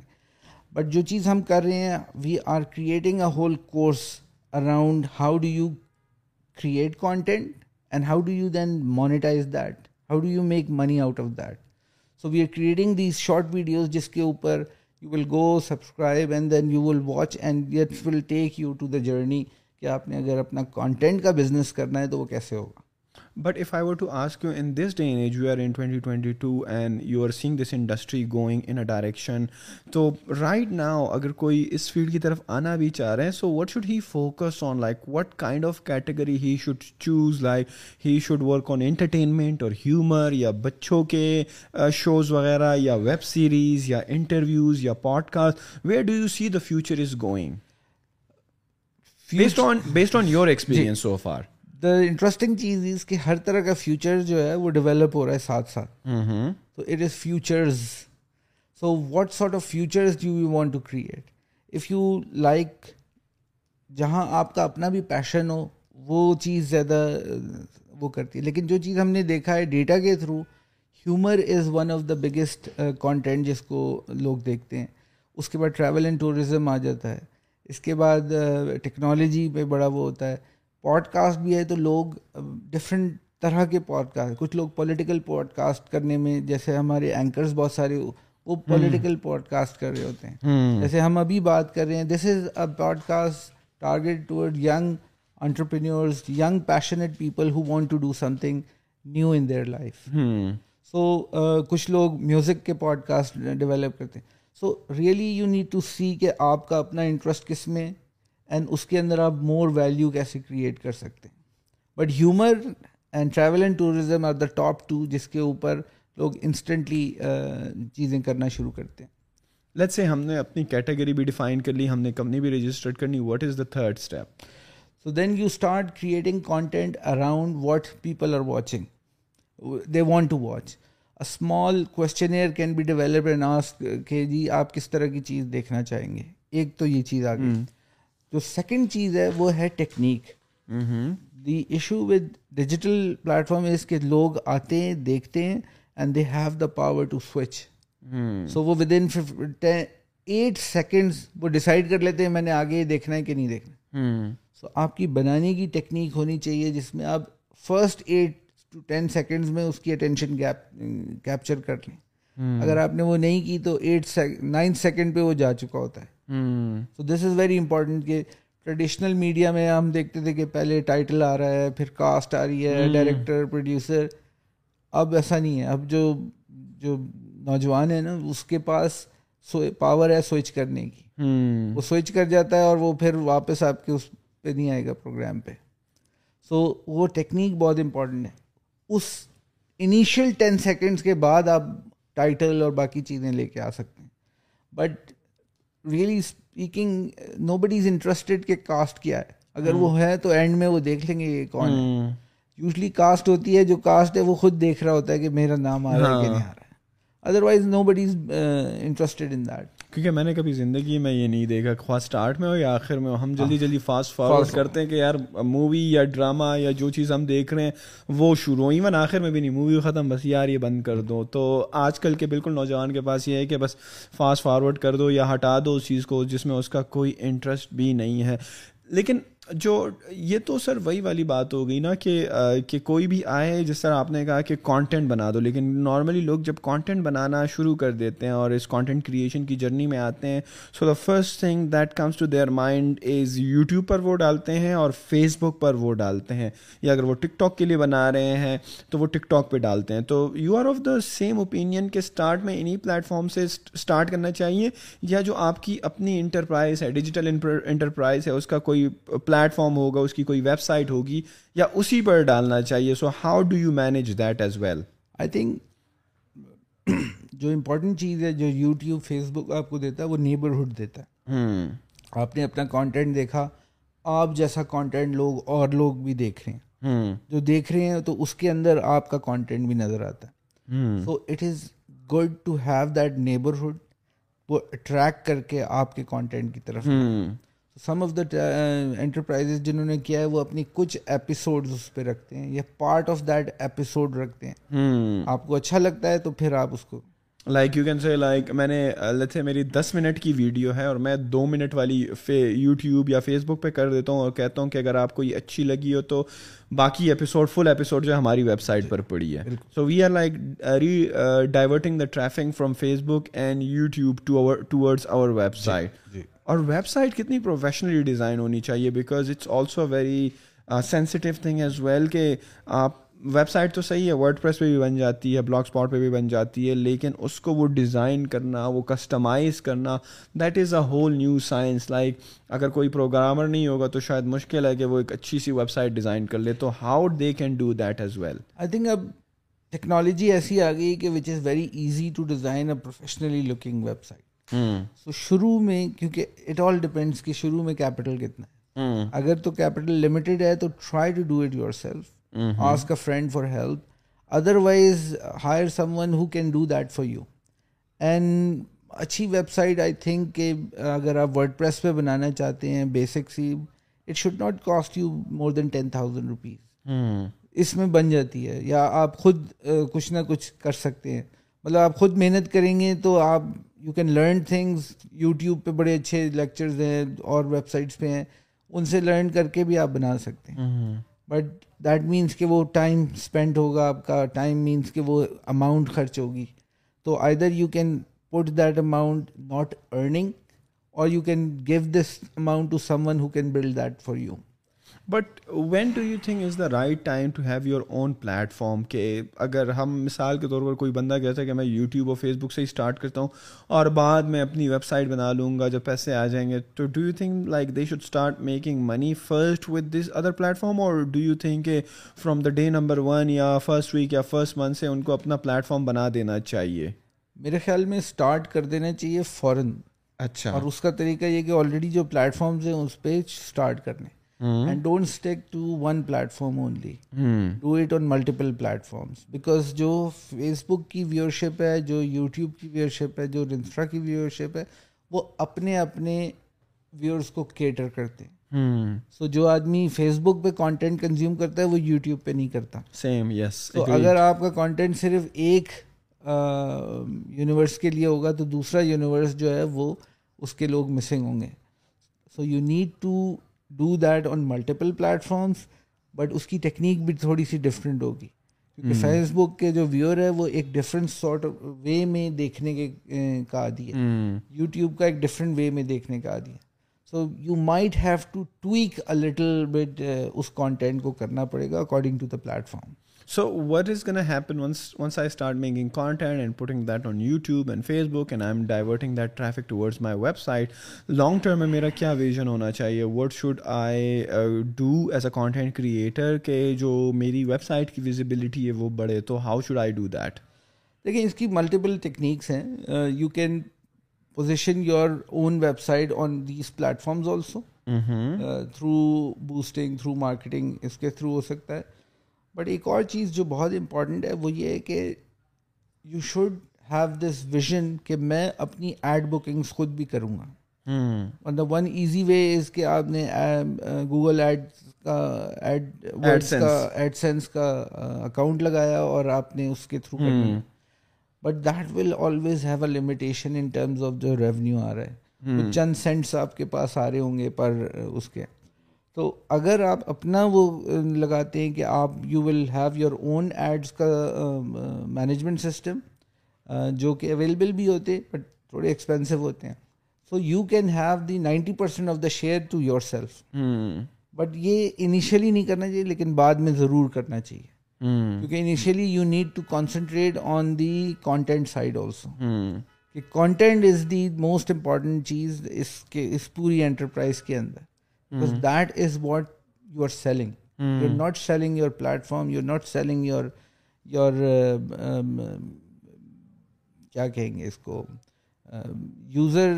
بٹ جو چیز ہم کر رہے ہیں we are creating a whole course around how do you create content and how do you then monetize that how do you make money out of that so we are creating these short videos جس کے اوپر you will go subscribe and then you will watch and will take you to the journey کہ آپ نے اگر اپنا content کا business کرنا ہے تو وہ کیسے ہوگا but if I want to ask you in this day age you are in twenty twenty two and you are saying this industry going in a direction تو رائٹ ناؤ اگر کوئی اس فیلڈ کی طرف آنا بھی چاہ رہے ہیں so what should he focus on like what kind of category he should choose like he should work on entertainment اور ہیومر یا بچوں کے شوز وغیرہ یا ویب سیریز یا انٹرویوز یا podcast where do you see the future is going based on based on your experience so for the interesting چیز از کہ ہر طرح کا فیوچر جو ہے وہ ڈیولپ ہو رہا ہے ساتھ ساتھ mm-hmm. تو it is futures so what sort of futures do you want to create if you like جہاں آپ کا اپنا بھی پیشن ہو وہ چیز زیادہ وہ کرتی ہے لیکن جو چیز ہم نے دیکھا ہے ڈیٹا کے through humour is one of the biggest content جس کو لوگ دیکھتے ہیں اس کے بعد ٹریول اینڈ ٹورزم آ جاتا ہے اس کے بعد ٹیکنالوجی uh, پہ بڑا وہ ہوتا ہے پوڈ کاسٹ بھی ہے تو لوگ ڈفرینٹ طرح کے پوڈ کاسٹ کچھ لوگ پولیٹیکل پوڈ کاسٹ کرنے میں جیسے ہمارے اینکرز بہت سارے وہ پولیٹیکل پوڈ کاسٹ کر رہے ہوتے ہیں جیسے ہم ابھی بات کر رہے ہیں this is a podcast targeted toward young entrepreneurs young passionate people who want to do something new in their life so کچھ لوگ میوزک کے پوڈ کاسٹ ڈیولپ کرتے ہیں so really you need to see کہ آپ کا اپنا interest کس میں اینڈ اس کے اندر آپ مور ویلیو کیسے کریٹ کر سکتے ہیں but humour and travel and tourism are the top two جس کے اوپر لوگ انسٹنٹلی چیزیں کرنا شروع کرتے ہیں لیٹ سے ہم نے اپنی کیٹیگری بھی ڈیفائن کر لی ہم نے کمپنی بھی رجسٹرڈ کرنی what is the third step so then you start creating content around what people are watching they want to watch small questionnaire can be develop and ask کہ جی آپ کس طرح کی چیز دیکھنا چاہیں گے ایک تو یہ چیز آ گئی سیکنڈ چیز ہے وہ ہے technique the issue with digital platform اس کے لوگ آتے ہیں دیکھتے ہیں and they have the power to switch so وہ ود ان ایٹ سیکنڈس وہ ڈیسائڈ کر لیتے ہیں میں نے آگے دیکھنا ہے کہ نہیں دیکھنا سو mm-hmm. آپ کی بنانے کی ٹیکنیک ہونی چاہیے جس میں آپ first eight to ten seconds میں اس کی اٹینشن کیپچر کر لیں mm-hmm. اگر آپ نے وہ نہیں کی تو ایٹ نائنتھ سیکنڈ پہ وہ جا چکا ہوتا ہے so this is very important کہ ٹریڈیشنل میڈیا میں ہم دیکھتے تھے کہ پہلے ٹائٹل آ رہا ہے پھر کاسٹ آ رہی ہے ڈائریکٹر پروڈیوسر اب ایسا نہیں ہے اب جو جو نوجوان ہیں نا اس کے پاس پاور ہے سوئچ کرنے کی وہ سوئچ کر جاتا ہے اور وہ پھر واپس آپ کے اس پہ نہیں آئے گا پروگرام پہ سو وہ ٹیکنیک بہت امپورٹنٹ ہے اس انیشیل ٹین سیکنڈس کے بعد آپ ٹائٹل اور باقی چیزیں لے کے آ سکتے ہیں but really speaking nobody is interested کہ کاسٹ کیا ہے اگر وہ hmm. ہے تو اینڈ میں وہ دیکھ لیں گے یہ کون ہے یوزلی hmm. کاسٹ ہوتی ہے جو کاسٹ ہے وہ خود دیکھ رہا ہوتا ہے کہ میرا نام آ رہا ہے کہ ہاں۔ نہیں آ رہا ہے otherwise nobody is interested in that کیونکہ میں نے کبھی زندگی میں یہ نہیں دیکھا خواہ اسٹارٹ میں ہو یا آخر میں ہو ہم جلدی ہاں۔ جلدی فاسٹ فارورڈ کرتے ہیں کہ یار مووی یا ڈرامہ یا جو چیز ہم دیکھ رہے ہیں وہ شروع ہو ایون آخر میں بھی نہیں مووی ختم بس یار یہ بند کر دو تو آج کل کے بالکل نوجوان کے پاس یہ ہے کہ بس فاسٹ فارورڈ کر دو یا ہٹا دو اس چیز کو جس میں اس کا کوئی انٹرسٹ بھی نہیں ہے لیکن جو یہ تو سر وہی والی بات ہو گئی نا کہ کہ کوئی بھی آئے جس طرح آپ نے کہا کہ کانٹینٹ بنا دو لیکن نارملی لوگ جب کانٹینٹ بنانا شروع کر دیتے ہیں اور اس کانٹینٹ کریشن کی جرنی میں آتے ہیں so the first thing that comes to their mind is YouTube پر وہ ڈالتے ہیں اور فیس بک پر وہ ڈالتے ہیں یا اگر وہ ٹک ٹاک کے لیے بنا رہے ہیں تو وہ ٹک ٹاک پہ ڈالتے ہیں تو you are of the same opinion کہ اسٹارٹ میں انہیں پلیٹفارم سے اسٹارٹ کرنا چاہیے یا جو آپ کی اپنی انٹرپرائز ہے ڈیجیٹل انٹرپرائز ہے اس کا کوئی پلیٹ فارم ہوگا اس کی کوئی ویب سائٹ ہوگی یا اسی پر ڈالنا چاہیے so how do you manage that as well I think جو امپورٹنٹ چیز ہے جو یوٹیوب فیس بک آپ کو دیتا ہے وہ نیبرہڈ دیتا ہے آپ نے اپنا کانٹینٹ دیکھا آپ جیسا کانٹینٹ لوگ اور لوگ بھی دیکھ رہے ہیں جو دیکھ رہے ہیں تو اس کے اندر آپ کا کانٹینٹ بھی نظر آتا ہے so it is good to have that neighbourhood وہ اٹریکٹ کر کے آپ کے کانٹینٹ کی طرف سم آف دا انٹرپرائز جنہوں نے کیا ہے وہ اپنی کچھ ایپیسوڈ اس پہ رکھتے ہیں یا پارٹ آف دیٹ ایپیسوڈ رکھتے ہیں آپ کو اچھا لگتا ہے تو پھر آپ اس کو لائک یو کین سے میری دس منٹ کی ویڈیو ہے اور میں دو منٹ والی یوٹیوب یا فیس بک پہ کر دیتا ہوں اور کہتا ہوں کہ اگر آپ کو یہ اچھی لگی ہو تو باقی ایپیسوڈ فل ایپیسوڈ جو ہماری ویب سائٹ پر پڑی ہے so we are like re diverting the from Facebook and YouTube our website اور ویب سائٹ کتنی پروفیشنلی ڈیزائن ہونی چاہیے because it's also very sensitive thing as well کہ آپ ویب سائٹ تو صحیح ہے ورڈ پریس پہ بھی بن جاتی ہے بلاگ اسپاٹ پہ بھی بن جاتی ہے لیکن اس کو وہ ڈیزائن کرنا وہ کسٹمائز کرنا that is a whole new science like اگر کوئی پروگرامر نہیں ہوگا تو شاید مشکل ہے کہ وہ ایک اچھی سی ویب سائٹ ڈیزائن کر لے تو how they can do that as well I think اب ٹیکنالوجی ایسی آ گئی کہ which is very easy to design a professionally looking website تو شروع میں کیونکہ اٹ آل ڈیپینڈس کہ شروع میں کیپٹل کتنا ہے اگر تو کیپٹل لمیٹڈ ہے تو try to do it yourself ask کا friend for help otherwise hire someone who can do that for you and اچھی ویب سائٹ آئی تھنک کہ اگر آپ ورڈ پریس پہ بنانا چاہتے ہیں basic see it should not cost you more than ten thousand rupees اس میں بن جاتی ہے یا آپ خود کچھ نہ کچھ کر سکتے ہیں مطلب آپ خود محنت کریں گے تو آپ you can learn things YouTube پہ بڑے اچھے لیکچرز ہیں اور ویب سائٹس پہ ہیں ان سے لرن کر کے بھی آپ بنا سکتے ہیں بٹ دیٹ مینس کہ وہ ٹائم اسپینڈ ہوگا آپ کا ٹائم مینس کہ وہ اماؤنٹ خرچ ہوگی تو there you can put that amount not earning اور you can give this amount to someone who can build that for you but when do you think is the right time to have your own platform کہ اگر ہم مثال کے طور پر کوئی بندہ کہتا ہے کہ میں یوٹیوب اور فیس بک سے ہی اسٹارٹ کرتا ہوں اور بعد میں اپنی ویب سائٹ بنا لوں گا جب پیسے آ جائیں گے تو do you think like they should start making money first with this other platform اور ڈو یو تھنک کہ from the day number one یا فرسٹ ویک یا فرسٹ منتھ سے ان کو اپنا پلیٹ فارم بنا دینا چاہیے میرے خیال میں اسٹارٹ کر دینا چاہیے فوراً اچھا اور اس کا طریقہ یہ کہ آلریڈی جو پلیٹ فارمز ہیں اس پہ اسٹارٹ کرنے and don't stick to one platform only do it on multiple platforms because جو فیس بک کی ویورشپ ہے جو یوٹیوب کی ویورشپ ہے جو انسٹرا کی ویورشپ ہے وہ اپنے اپنے ویورس کو کیٹر کرتے ہیں سو جو آدمی فیس بک پہ کانٹینٹ کنزیوم کرتا ہے وہ یوٹیوب پہ نہیں کرتا سیم یس اگر آپ کا کانٹینٹ صرف ایک یونیورس کے لیے ہوگا تو دوسرا یونیورس جو ہے وہ اس کے لوگ مسنگ ہوں گے so you need to do that on multiple platforms but اس کی ٹیکنیک بھی تھوڑی سی ڈفرینٹ ہوگی کیونکہ فیس hmm. بک کے جو ویور ہے وہ ایک ڈفرینٹ سارٹ وے میں دیکھنے کے کا ہے یوٹیوب hmm. کا ایک ڈفرینٹ وے میں دیکھنے کا ہے so you might have to tweak a little bit us content کو کرنا پڑے گا according to the platform so what is gonna happen once I start making content and putting that on YouTube and Facebook and I am diverting that traffic toward my website long term میں میرا کیا vision ہونا چاہیے what should I do as a content creator کہ جو میری web site کی visibility ہے وہ بڑھے تو how should I do that لیکن اس کی ملٹیپل ٹیکنیکس ہیں you can position your own website on these platforms also through boosting through marketing اس کے تھرو ہو سکتا ہے بٹ ایک اور چیز جو بہت امپورٹنٹ ہے وہ یہ ہے کہ you should have this vision کہ میں اپنی ایڈ بکنگس خود بھی کروں گا ون ایزی وے از کہ آپ نے گوگل ایڈس کا ایڈ ایڈ کا کا سینس اکاؤنٹ لگایا اور آپ نے اس کے through but but will always have a limitation in terms of جو ریونیو آ رہا ہے چند سینٹس آپ کے پاس آ رہے ہوں گے پر اس کے تو اگر آپ اپنا وہ لگاتے ہیں کہ آپ you will have your own ads کا مینجمنٹ سسٹم جو کہ اویلیبل بھی ہوتے بٹ تھوڑے ایکسپینسو ہوتے ہیں so you can have the ninety percent of the share to yourself but یہ انیشیلی نہیں کرنا چاہیے لیکن بعد میں ضرور کرنا چاہیے کیونکہ initially you need to concentrate on the content side also کہ content is the most important چیز اس کے اس پوری انٹرپرائز کے اندر that is what you are selling you are not selling your you are not selling your your کیا کہیں گے اس کو یوزر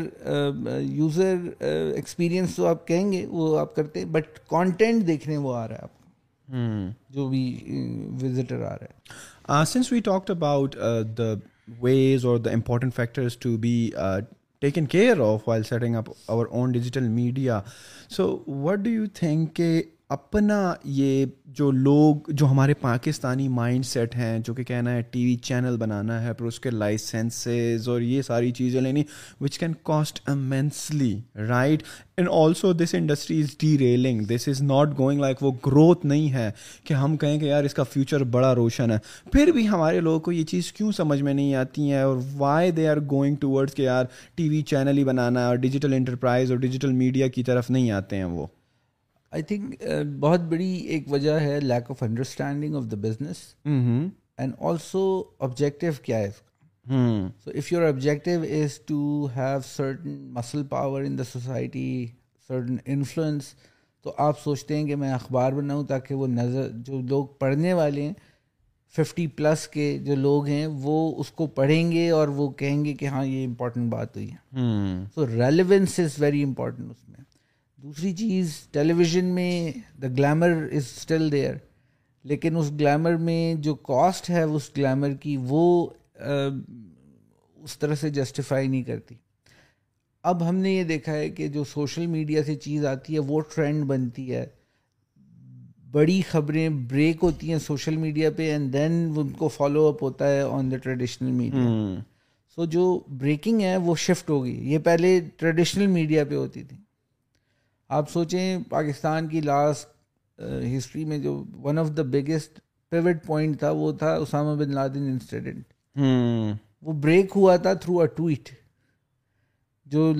یوزر ایکسپیرئنس تو آپ کہیں گے وہ آپ کرتے بٹ کانٹینٹ دیکھنے وہ آ رہا ہے آپ کو جو بھی وزٹر آ رہا ہے since we talk about the ways اور the important factors to be taken care of while setting up our own digital media so what do you think کہ اپنا یہ جو لوگ جو ہمارے پاکستانی مائنڈ سیٹ ہیں جو کہ کہنا ہے ٹی وی چینل بنانا ہے پھر اس کے لائسنسز اور یہ ساری چیزیں لینی which can cost immensely right and also this industry is derailing this is not going like وہ گروتھ نہیں ہے کہ ہم کہیں کہ یار اس کا فیوچر بڑا روشن ہے پھر بھی ہمارے لوگوں کو یہ چیز کیوں سمجھ میں نہیں آتی ہے اور why they are going towards کہ یار ٹی وی چینل ہی بنانا ہے اور ڈیجیٹل انٹرپرائز اور ڈیجیٹل میڈیا کی طرف نہیں آتے ہیں وہ آئی تھنک uh, بہت بڑی ایک وجہ ہے lack of understanding of the business and also objective کیا ہے اس کا so if your objective is to have certain muscle power in the society certain influence تو آپ سوچتے ہیں کہ میں اخبار بناؤں تاکہ وہ نظر جو لوگ پڑھنے والے ہیں ففٹی پلس کے جو لوگ ہیں وہ اس کو پڑھیں گے اور وہ کہیں گے کہ ہاں یہ امپورٹنٹ بات ہوئی ہے so relevance is very important اس میں دوسری چیز ٹیلی ویژن میں the glamour is still there لیکن اس گلیمر میں جو کاسٹ ہے اس گلیمر کی وہ اس طرح سے جسٹیفائی نہیں کرتی اب ہم نے یہ دیکھا ہے کہ جو سوشل میڈیا سے چیز آتی ہے وہ ٹرینڈ بنتی ہے بڑی خبریں بریک ہوتی ہیں سوشل میڈیا پہ اینڈ دین ان کو فالو اپ ہوتا ہے on the traditional media so جو بریکنگ ہے وہ شفٹ ہوگی یہ پہلے ٹریڈیشنل میڈیا پہ ہوتی تھیں آپ سوچیں پاکستان کی لاسٹ ہسٹری میں جو one of the biggest pivot point تھا وہ تھا اسامہ بن لادن انسیڈنٹ وہ بریک ہوا تھا تھرو اے ٹویٹ جو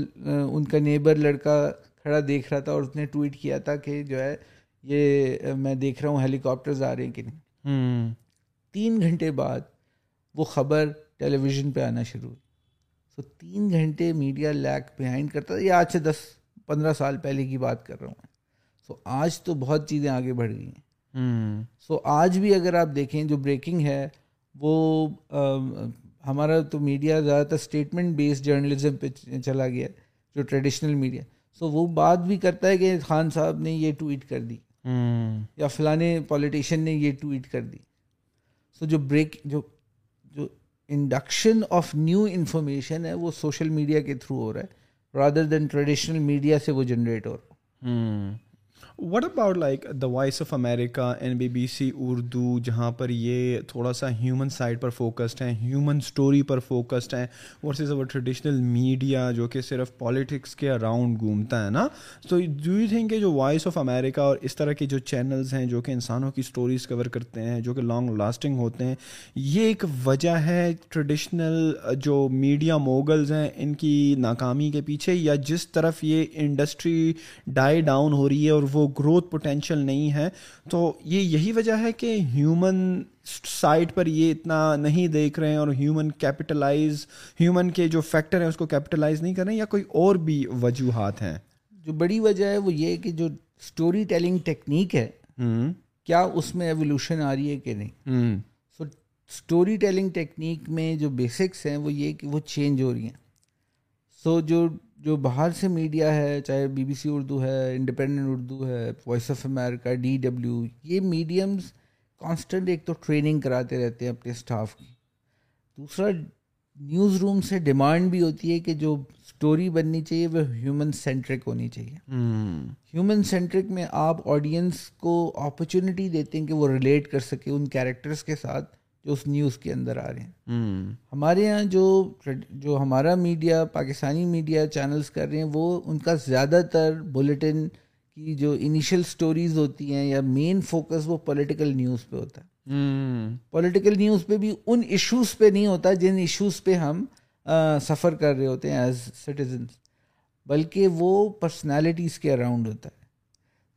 ان کا نیبر لڑکا کھڑا دیکھ رہا تھا اور اس نے ٹویٹ کیا تھا کہ جو ہے یہ میں دیکھ رہا ہوں ہیلی کاپٹرز آ رہے ہیں کہ نہیں تین گھنٹے بعد وہ خبر ٹیلی ویژن پہ آنا شروع ہوئی سو تین گھنٹے میڈیا لیک بیہائنڈ کرتا تھا یا آج دس پندرہ سال پہلے کی بات کر رہا ہوں سو آج تو بہت چیزیں آگے بڑھ گئی ہیں سو آج بھی اگر آپ دیکھیں جو بریکنگ ہے وہ ہمارا تو میڈیا زیادہ تر اسٹیٹمنٹ بیسڈ جرنلزم پہ چلا گیا ہے جو ٹریڈیشنل میڈیا سو وہ بات بھی کرتا ہے کہ خان صاحب نے یہ ٹویٹ کر دی یا فلاں پولیٹیشین نے یہ ٹویٹ کر دی سو جو بریک جو جو انڈکشن آف نیو انفارمیشن ہے وہ سوشل میڈیا کے تھرو ہو رہا ہے رادر دین ٹریڈیشنل میڈیا سے وہ جنریٹ ہو رہا ہوں what about like the voice of America and B B C Urdu جہاں پر یہ تھوڑا سا ہیومن سائڈ پر فوکسڈ ہیں ہیومن اسٹوری پر فوکسڈ ہیں ورسز اوور ٹریڈیشنل میڈیا جو کہ صرف پالیٹکس کے اراؤنڈ گھومتا ہے نا تو ڈو یو تھنک کہ جو وائس آف امیریکا اور اس طرح کے جو چینلز ہیں جو کہ انسانوں کی اسٹوریز کور کرتے ہیں جو کہ لانگ لاسٹنگ ہوتے ہیں یہ ایک وجہ ہے ٹریڈیشنل جو میڈیا موگلز ہیں ان کی ناکامی کے پیچھے یا جس طرف یہ انڈسٹری ڈائی ڈاؤن ہو رہی ہے اور وہ گروتھ پوٹینشیل نہیں ہے تو یہ یہی وجہ ہے کہ ہیومن سائٹ پر یہ اتنا نہیں دیکھ رہے ہیں اور ہیومن کیپیٹلائز ہیومن کے جو فیکٹر ہیں اس کو کیپیٹلائز نہیں کر رہے ہیں یا کوئی اور بھی وجوہات ہیں جو بڑی وجہ ہے وہ یہ کہ جو اسٹوری ٹیلنگ ٹیکنیک ہے کیا اس میں ایولیوشن آ رہی ہے کہ نہیں سو اسٹوری ٹیلنگ ٹیکنیک میں جو بیسکس ہیں وہ یہ کہ وہ چینج ہو رہی ہیں سو جو جو باہر سے میڈیا ہے چاہے بی بی سی اردو ہے انڈیپینڈنٹ اردو ہے Voice of America D W یہ میڈیمس کانسٹنٹ ایک تو ٹریننگ کراتے رہتے ہیں اپنے اسٹاف کی دوسرا نیوز روم سے ڈیمانڈ بھی ہوتی ہے کہ جو اسٹوری بننی چاہیے وہ ہیومن سینٹرک ہونی چاہیے ہیومن سینٹرک میں آپ آڈینس کو اپرچونیٹی دیتے ہیں کہ وہ ریلیٹ کر سکے ان کیریکٹرس کے ساتھ جو اس نیوز کے اندر آ رہے ہیں ہمارے یہاں جو جو ہمارا میڈیا پاکستانی میڈیا چینلز کر رہے ہیں وہ ان کا زیادہ تر بلیٹن کی جو انیشیل سٹوریز ہوتی ہیں یا مین فوکس وہ پولیٹیکل نیوز پہ ہوتا ہے پولیٹیکل نیوز پہ بھی ان ایشوز پہ نہیں ہوتا جن ایشوز پہ ہم سفر کر رہے ہوتے ہیں ایز سٹیزنس بلکہ وہ پرسنالٹیز کے اراؤنڈ ہوتا ہے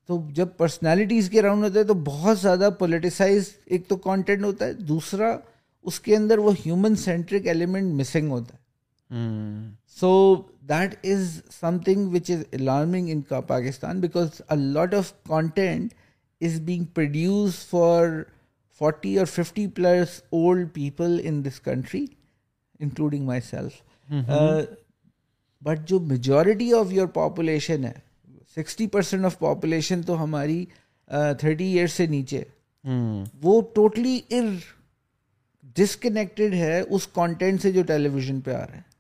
تو جب پرسنالٹیز کے راؤنڈ ہوتا ہے تو بہت زیادہ پولیٹیسائز ایک تو کانٹینٹ ہوتا ہے دوسرا اس کے اندر وہ ہیومن سینٹرک ایلیمنٹ مسنگ ہوتا ہے so that is something which is alarming ان کا Pakistan because a lot of content is being produce for forty or fifty plus old people in this country including myself but جو majority of your population ہے sixty percent of population تو ہماری thirty years سے نیچے وہ totally ار disconnected ہے اس content سے جو ٹیلی ویژن پہ آ رہا ہے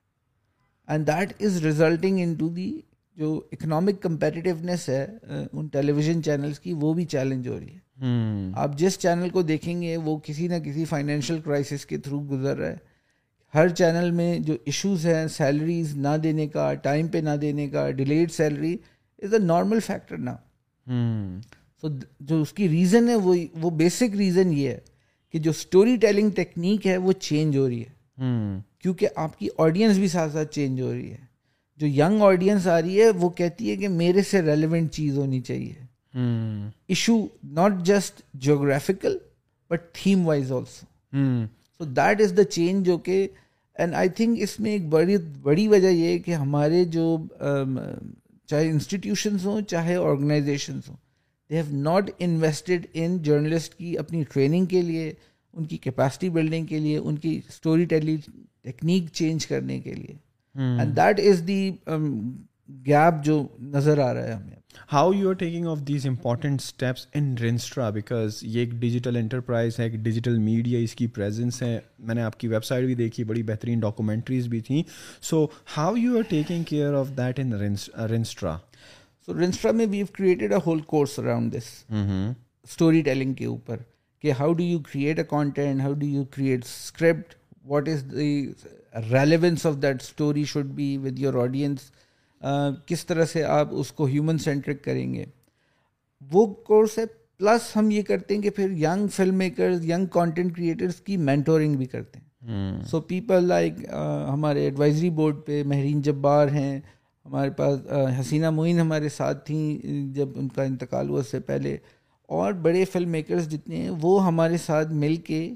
and that is resulting into the جو اکنامک کمپیٹیونیس ہے ان ٹیلی ویژن چینلس کی وہ بھی چیلنج ہو رہی ہے آپ جس چینل کو دیکھیں گے وہ کسی نہ کسی فائنینشیل کرائسس کے تھرو گزر رہا ہے ہر چینل میں جو ایشوز ہیں سیلریز نہ دینے کا ٹائم پہ نہ دینے کا delayed salary is a normal factor نا سو جو اس کی ریزن ہے وہ وہ بیسک ریزن یہ ہے کہ جو اسٹوری ٹیلنگ ٹیکنیک ہے وہ چینج ہو رہی ہے hmm. کیونکہ آپ کی آڈینس بھی ساتھ ساتھ چینج ہو رہی ہے جو ینگ آڈینس آ رہی ہے وہ کہتی ہے کہ میرے سے ریلیونٹ چیز ہونی چاہیے issue not just geographical but theme wise also so that is the change جو کہ اینڈ آئی تھنک اس میں ایک بڑی بڑی وجہ یہ ہے کہ ہمارے جو um, چاہے انسٹیٹیوشنز ہوں چاہے آرگنائزیشنز ہوں they have not invested in journalist کی اپنی ٹریننگ کے لیے ان کی کیپیسٹی بلڈنگ کے لیے ان کی اسٹوری ٹیلی ٹیکنیک چینج کرنے کے لیے and that is the gap جو نظر آ رہا ہے ہمیں how you are taking of these important steps in Ranstra because یہ ایک ڈیجیٹل انٹرپرائز ہے ایک ڈیجیٹل میڈیا اس کی پریزنس ہے میں نے آپ کی ویب سائٹ بھی دیکھی بڑی بہترین ڈاکومنٹریز بھی تھیں so how you are taking care of that in Ranstra so Ranstra میں have created a whole course around this story telling کے اوپر کہ how do you create a content how do you create script what is the relevance of that story should be with your audience کس طرح سے آپ اس کو human centric کریں گے وہ کورس ہے پلس ہم یہ کرتے ہیں کہ پھر young film makers young content creators کی مینٹورنگ بھی کرتے ہیں سو پیپل لائک ہمارے ایڈوائزری بورڈ پہ مہرین جبار ہیں ہمارے پاس حسینہ معین ہمارے ساتھ تھیں جب ان کا انتقال ہوا اس سے پہلے اور بڑے فلم میکرز جتنے ہیں وہ ہمارے ساتھ مل کے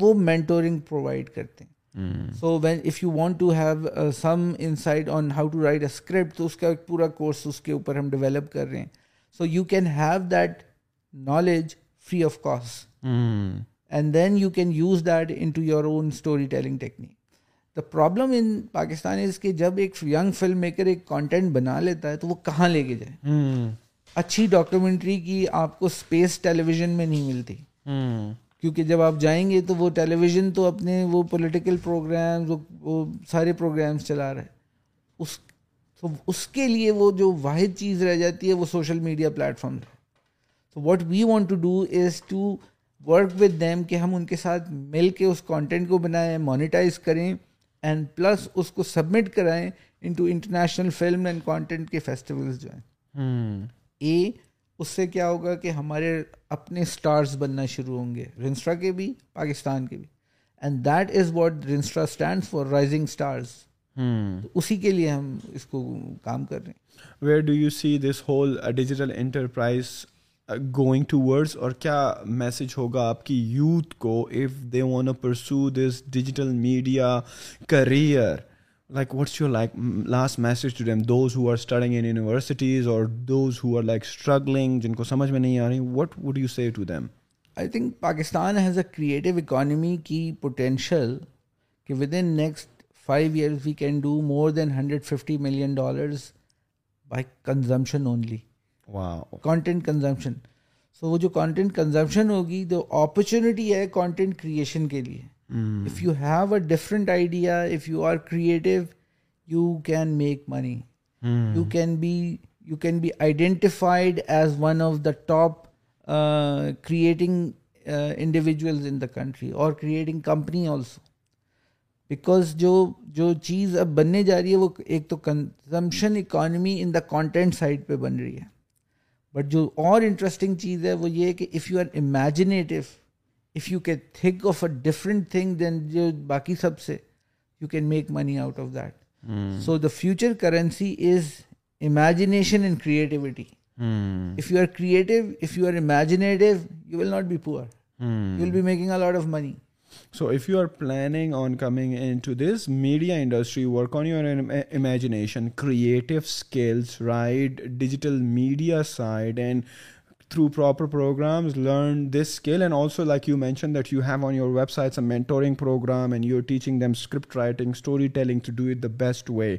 وہ مینٹورنگ پرووائڈ کرتے ہیں so when if you want to have some insight on how to write a script تو اس کا ایک پورا کورس اس کے اوپر ہم ڈیولپ کر رہے ہیں so you can have that knowledge free of cost and then you can use that into your own storytelling technique the problem in Pakistan is کہ جب ایک ینگ فلم میکر ایک کانٹینٹ بنا لیتا ہے تو وہ کہاں لے کے جائے اچھی ڈاکیومنٹری کی آپ کو اسپیس ٹیلی ویژن میں نہیں ملتی کیونکہ جب آپ جائیں گے تو وہ ٹیلی ویژن تو اپنے وہ پولیٹیکل پروگرامز وہ سارے پروگرامز چلا رہے اس اس کے لیے وہ جو واحد چیز رہ جاتی ہے وہ سوشل میڈیا پلیٹفارم ہے تو what we want to do is to work with them کہ ہم ان کے ساتھ مل کے اس کانٹینٹ کو بنائیں مانیٹائز کریں اینڈ پلس اس کو سبمٹ کرائیں into international film and content کے فیسٹیولز جو ہیں اے اس سے کیا ہوگا کہ ہمارے اپنے اسٹارز بننا شروع ہوں گے رنسٹرا کے بھی پاکستان کے بھی and that is what Ranstra stand for rising stars اسی کے لیے ہم اس کو کام کر رہے ہیں where do you see this whole digital enterprise going towards اور کیا میسج ہوگا آپ کی یوتھ کو if they want pursue this digital media career like what's your like last message in universities or those who are like struggling جن کو سمجھ میں نہیں آ رہی what would you say to them I think Pakistan has a creative economy کی potential کہ within next five years we can do more than hundred fifty million dollars by consumption only content consumption so وہ جو content consumption ہوگی جو opportunity ہے content creation کے لیے if you have a different idea if you are creative you can make money you can be you can be identified as one of the top creating individuals in the country or creating company also because جو جو چیز اب بننے جا رہی ہے وہ ایک تو consumption economy in the content side پہ بن رہی ہے بٹ جو اور انٹرسٹنگ چیز ہے وہ یہ کہ if you are imaginative If you can think of a different thing than baki sabse, you can make money out of that. Hmm. So the future currency is imagination and creativity. Hmm. If you are creative, if you are imaginative, you will not be poor. Hmm. You will be making a lot of money. So if you are planning on coming into this media industry, work on your imagination, creative skills, right? Digital media side and through proper programs learn this skill and also like you mention that you have on your websites mentoring program and you your teaching them script writing story telling to do it the best way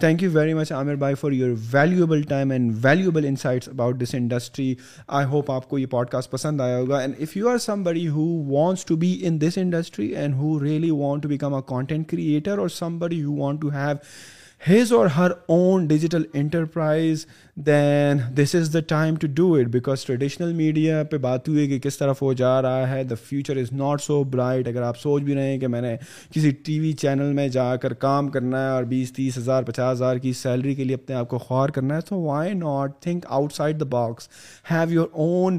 thank you very much Aamir by for your valuable time and valuable insights about this industry I hope آپ کو یہ podcast پسند آیا ہوگا and if you are some body who wants to be in this industry and who really want to become a content creator or somebody you want to have his or her own digital enterprise then this is the time to do it because traditional media پہ بات ہوئی کہ کس طرف وہ جا رہا ہے the future is not so bright اگر آپ سوچ بھی رہے ہیں کہ میں نے کسی ٹی وی چینل میں جا کر کام کرنا ہے اور بیس تیس ہزار پچاس ہزار کی سیلری کے لیے اپنے آپ کو خوار کرنا ہے تو why not think outside the box have your own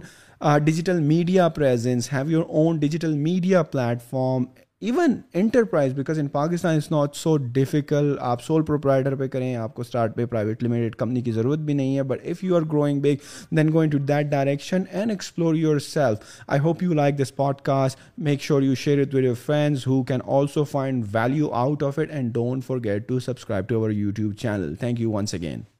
digital media presence have your own digital media platform even enterprise because in Pakistan is not so difficult آپ سول پروپرائٹر پہ کریں آپ کو اسٹارٹ پہ پرائیویٹ لمیٹڈ کمپنی کی ضرورت بھی نہیں ہے but if you are growing big then going to that direction and explore yourself I hope you like this podcast make sure you share it with your friends who can also find value out of it and don't forget to subscribe to our YouTube channel thank you once again